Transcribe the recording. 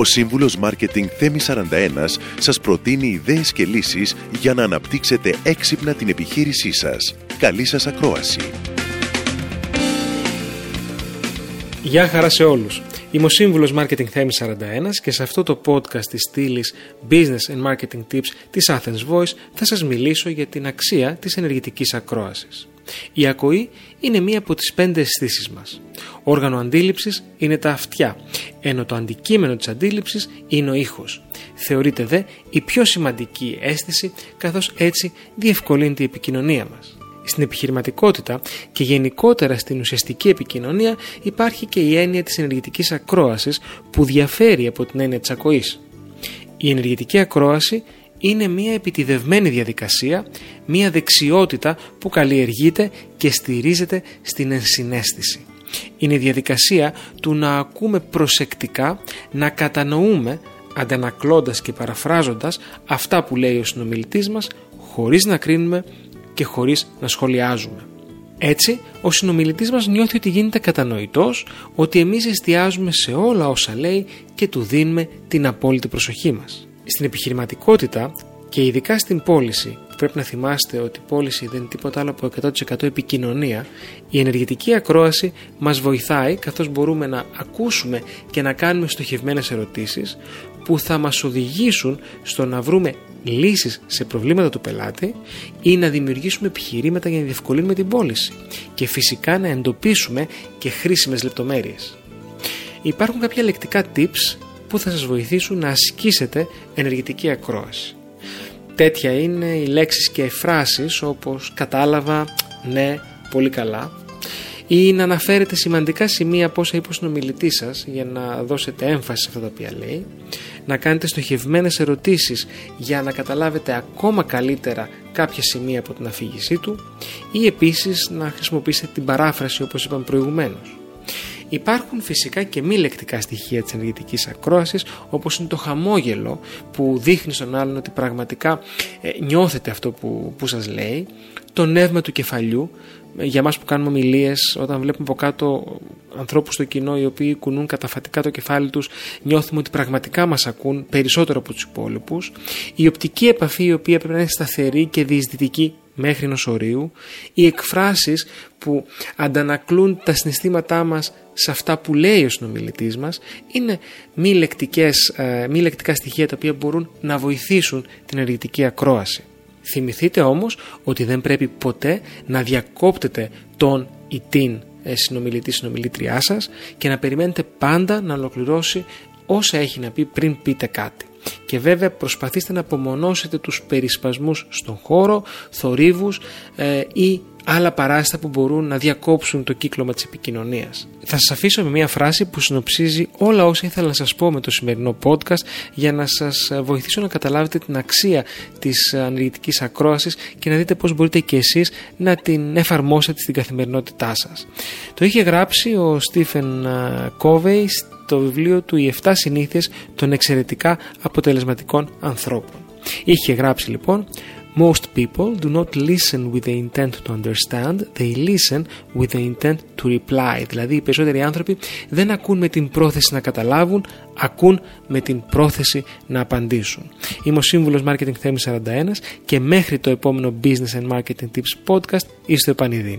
Ο σύμβουλος Μάρκετινγκ Θέμης 41 σας προτείνει ιδέες και λύσεις για να αναπτύξετε έξυπνα την επιχείρησή σας. Καλή σας ακρόαση. Γεια χαρά σε όλους. Είμαι ο σύμβουλος Marketing Θέμης 41 και σε αυτό το podcast της στήλης Business and Marketing Tips της Athens Voice θα σας μιλήσω για την αξία της ενεργητικής ακρόασης. Η ακοή είναι μία από τις πέντε αισθήσεις μας. Όργανο αντίληψης είναι τα αυτιά, ενώ το αντικείμενο της αντίληψης είναι ο ήχος. Θεωρείται δε η πιο σημαντική αίσθηση καθώς έτσι διευκολύνει η επικοινωνία μας. Στην επιχειρηματικότητα και γενικότερα στην ουσιαστική επικοινωνία υπάρχει και η έννοια της ενεργητικής ακρόασης που διαφέρει από την έννοια της ακοής. Η ενεργητική ακρόαση είναι μια επιτιδευμένη διαδικασία, μια δεξιότητα που καλλιεργείται και στηρίζεται στην ενσυναίσθηση. Είναι η διαδικασία του να ακούμε προσεκτικά, να κατανοούμε αντανακλώντας και παραφράζοντας αυτά που λέει ο συνομιλητής μας χωρίς να κρίνουμε και χωρίς να σχολιάζουμε. Έτσι, ο συνομιλητής μας νιώθει ότι γίνεται κατανοητός, ότι εμείς εστιάζουμε σε όλα όσα λέει και του δίνουμε την απόλυτη προσοχή μας. Στην επιχειρηματικότητα και ειδικά στην πώληση, πρέπει να θυμάστε ότι η πώληση δεν είναι τίποτα άλλο από 100% επικοινωνία, η ενεργητική ακρόαση μας βοηθάει καθώς μπορούμε να ακούσουμε και να κάνουμε στοχευμένες ερωτήσεις που θα μας οδηγήσουν στο να βρούμε λύσεις σε προβλήματα του πελάτη ή να δημιουργήσουμε επιχειρήματα για να διευκολύνουμε την πώληση και φυσικά να εντοπίσουμε και χρήσιμες λεπτομέρειες. Υπάρχουν κάποια λεκτικά tips που θα σας βοηθήσουν να ασκήσετε ενεργητική ακρόαση. Τέτοια είναι οι λέξεις και φράσεις όπως κατάλαβα, ναι, πολύ καλά ή να αναφέρετε σημαντικά σημεία από όσα είπε ο συνομιλητής σας για να δώσετε έμφαση σε αυτά τα οποία λέει. Να κάνετε στοχευμένες ερωτήσεις για να καταλάβετε ακόμα καλύτερα κάποια σημεία από την αφήγησή του. Ή επίσης να χρησιμοποιήσετε την παράφραση όπως είπαμε προηγουμένως. Υπάρχουν φυσικά και μη λεκτικά στοιχεία της ενεργητικής ακρόασης όπως είναι το χαμόγελο που δείχνει στον άλλον ότι πραγματικά ε, νιώθετε αυτό που, που σας λέει, το νεύμα του κεφαλιού. Για μας που κάνουμε ομιλίες όταν βλέπουμε από κάτω ανθρώπους στο κοινό οι οποίοι κουνούν καταφατικά το κεφάλι τους νιώθουμε ότι πραγματικά μας ακούν περισσότερο από τους υπόλοιπους. Η οπτική επαφή η οποία πρέπει να είναι σταθερή και διεισδυτική μέχρι ενός ορίου οι εκφράσεις που αντανακλούν τα συναισθήματά μας σε αυτά που λέει ο συνομιλητής μας είναι μη, λεκτικές, ε, μη λεκτικά στοιχεία τα οποία μπορούν να βοηθήσουν την ενεργητική ακρόαση. Θυμηθείτε όμως ότι δεν πρέπει ποτέ να διακόπτετε τον ή την ε, συνομιλητή συνομιλήτριά σας και να περιμένετε πάντα να ολοκληρώσει όσα έχει να πει πριν πείτε κάτι. Και βέβαια προσπαθήστε να απομονώσετε τους περισπασμούς στον χώρο, θορύβους ε, ή άλλα παράστα που μπορούν να διακόψουν το κύκλωμα της επικοινωνίας. Θα σας αφήσω με μια φράση που συνοψίζει όλα όσα ήθελα να σας πω με το σημερινό podcast για να σας βοηθήσω να καταλάβετε την αξία της αναλυτικής ακρόασης και να δείτε πώς μπορείτε και εσείς να την εφαρμόσετε στην καθημερινότητά σας. Το είχε γράψει ο Στίφεν Κόβεϊ στο βιβλίο του «Οι 7 συνήθειες των εξαιρετικά αποτελεσματικών ανθρώπων». Είχε γράψει λοιπόν Most people do not listen with the intent to understand, they listen with the intent to reply. Δηλαδή οι περισσότεροι άνθρωποι δεν ακούν με την πρόθεση να καταλάβουν, ακούν με την πρόθεση να απαντήσουν. Είμαι ο σύμβουλος Marketing Θέμης 41 και μέχρι το επόμενο Business and Marketing Tips podcast είστε επανειδή.